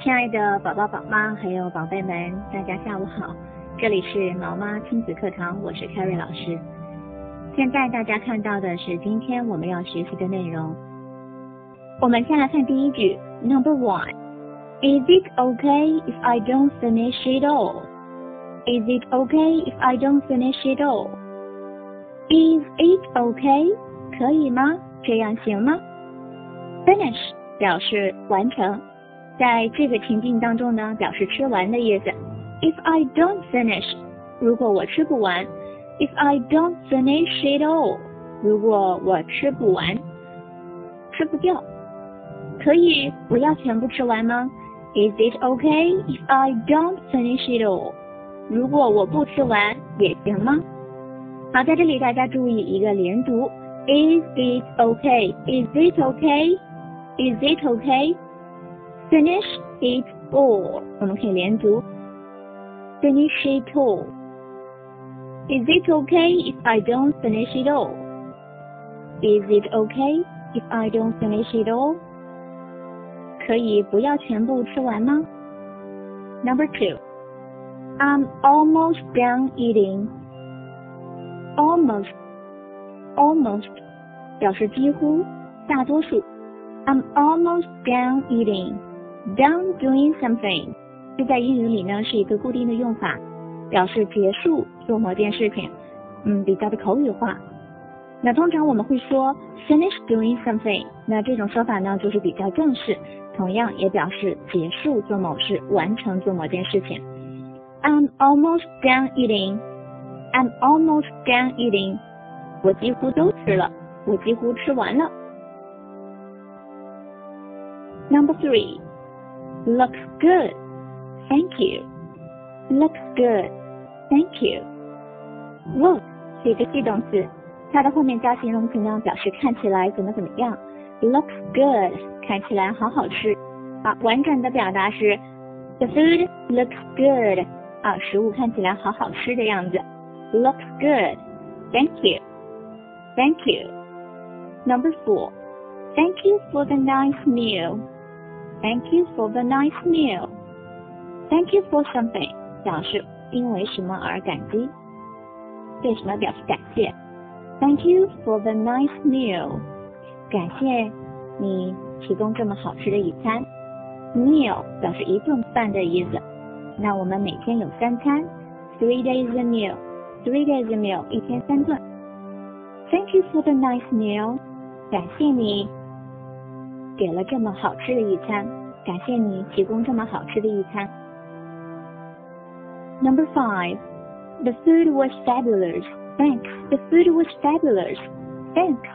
亲爱的宝宝、宝妈还有宝贝们，大家下午好！这里是毛妈亲子课堂，我是 Carrie 老师。现在大家看到的是今天我们要学习的内容。我们先来看第一句，Number one。Is it okay if I don't finish it all? Is it okay if I don't finish it all? Is it okay? 可以吗？这样行吗？Finish 表示完成，在这个情境当中呢，表示吃完的意思。If I don't finish，如果我吃不完；If I don't finish it all，如果我吃不完，吃不掉，可以不要全部吃完吗？Is it okay if I don't finish it all？如果我不吃完也行吗？好，在这里大家注意一个连读：Is it okay？Is it okay？Is it ok？okay？Finish it all。我们可以连读：Finish it all。Is it okay if I don't finish it all？Is it okay if I don't finish it all？可以不要全部吃完吗？Number two, I'm almost done eating. Almost, almost 表示几乎、大多数。I'm almost done eating. Done doing something 这在英语里呢是一个固定的用法，表示结束做某件事情，嗯，比较的口语化。那通常我们会说 finish doing something，那这种说法呢就是比较正式，同样也表示结束做某事，完成做某件事情。I'm almost done eating. I'm almost done eating. 我几乎都吃了，我几乎吃完了。Number three, looks good. Thank you. Looks good. Thank you. Look 是一个系动词。它的后面加形容词呢，表示看起来怎么怎么样。Looks good，看起来好好吃。啊，完整的表达是 The food looks good。啊，食物看起来好好吃的样子。Looks good。Thank you。Thank you。Number four。Thank you for the nice meal。 Thank you for the nice meal。Thank you for something，表示因为什么而感激，对什么表示感谢。Thank you for the nice meal。感谢你提供这么好吃的一餐。Meal 表示一顿饭的意思。那我们每天有三餐，three days a meal。Three days a meal，一天三顿。Thank you for the nice meal。感谢你给了这么好吃的一餐。感谢你提供这么好吃的一餐。Number five。The food was fabulous. Thanks. The food was fabulous. Thanks.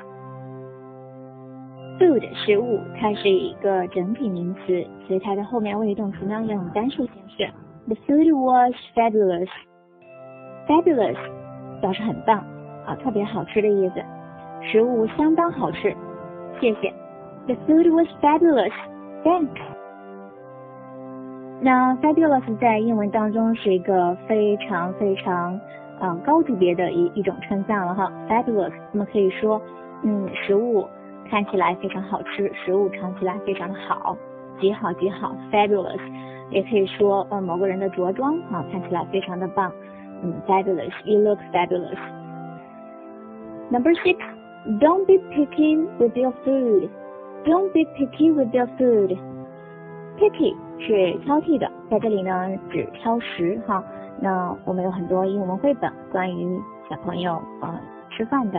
Food 食物，它是一个整体名词，所以它的后面谓语动词呢要用单数形式。The food was fabulous. Fabulous 表示很棒啊，特别好吃的意思。食物相当好吃，谢谢。The food was fabulous. Thanks. 那 fabulous 在英文当中是一个非常非常。嗯，高级别的一一种称赞了哈，fabulous。那么可以说，嗯，食物看起来非常好吃，食物尝起来非常的好，极好极好，fabulous。也可以说，呃，某个人的着装啊，看起来非常的棒，嗯，fabulous。You look fabulous。Number six, don't be picky with your food. Don't be picky with your food. Picky 是挑剔的，在这里呢指挑食哈。那我们有很多英文绘本关于小朋友呃吃饭的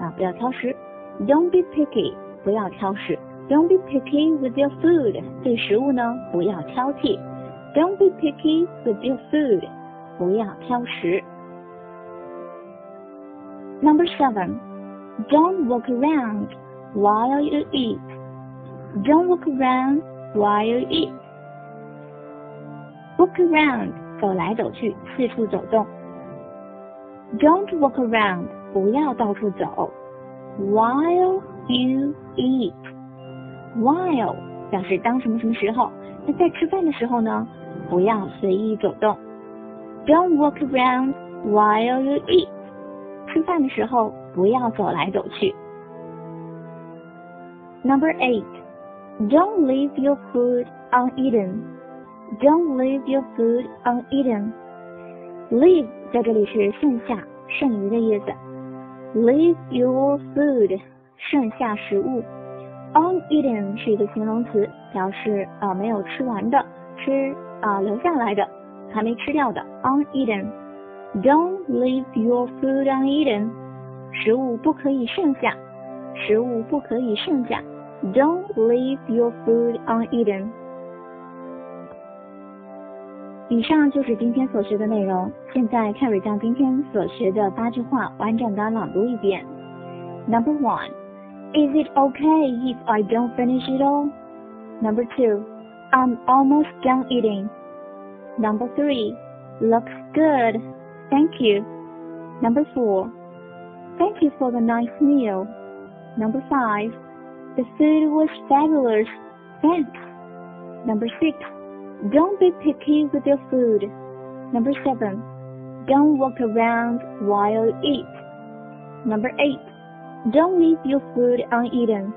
啊，不要挑食，Don't be picky，不要挑食，Don't be picky with your food，对食物呢不要挑剔，Don't be picky with your food，不要挑食。Number seven，Don't walk around while you eat. Don't walk around while you eat. Walk around 走来走去，四处走动。Don't walk around，不要到处走。While you eat，while 表示当什么什么时候。那在吃饭的时候呢，不要随意走动。Don't walk around while you eat，吃饭的时候不要走来走去。Number eight，Don't leave your food uneaten。 Don't leave your food uneaten. Leave 在这里是剩下、剩余的意思。Leave your food 剩下食物。Uneaten 是一个形容词，表示啊没有吃完的，吃啊留下来的，还没吃掉的。Uneaten。Don't leave your food uneaten。食物不可以剩下，食物不可以剩下。 Don't leave your food uneaten。以上就是今天所学的内容。现在，Carry 将今天所学的八句话完整的朗读一遍。Number one, Is it okay if I don't finish it all? Number two, I'm almost done eating. Number three, Looks good. Thank you. Number four, Thank you for the nice meal. Number five, the food was fabulous. Thanks. Number six, don't be picky with your food. Number seven, don't walk around while you eat. Number eight, don't leave your food uneaten.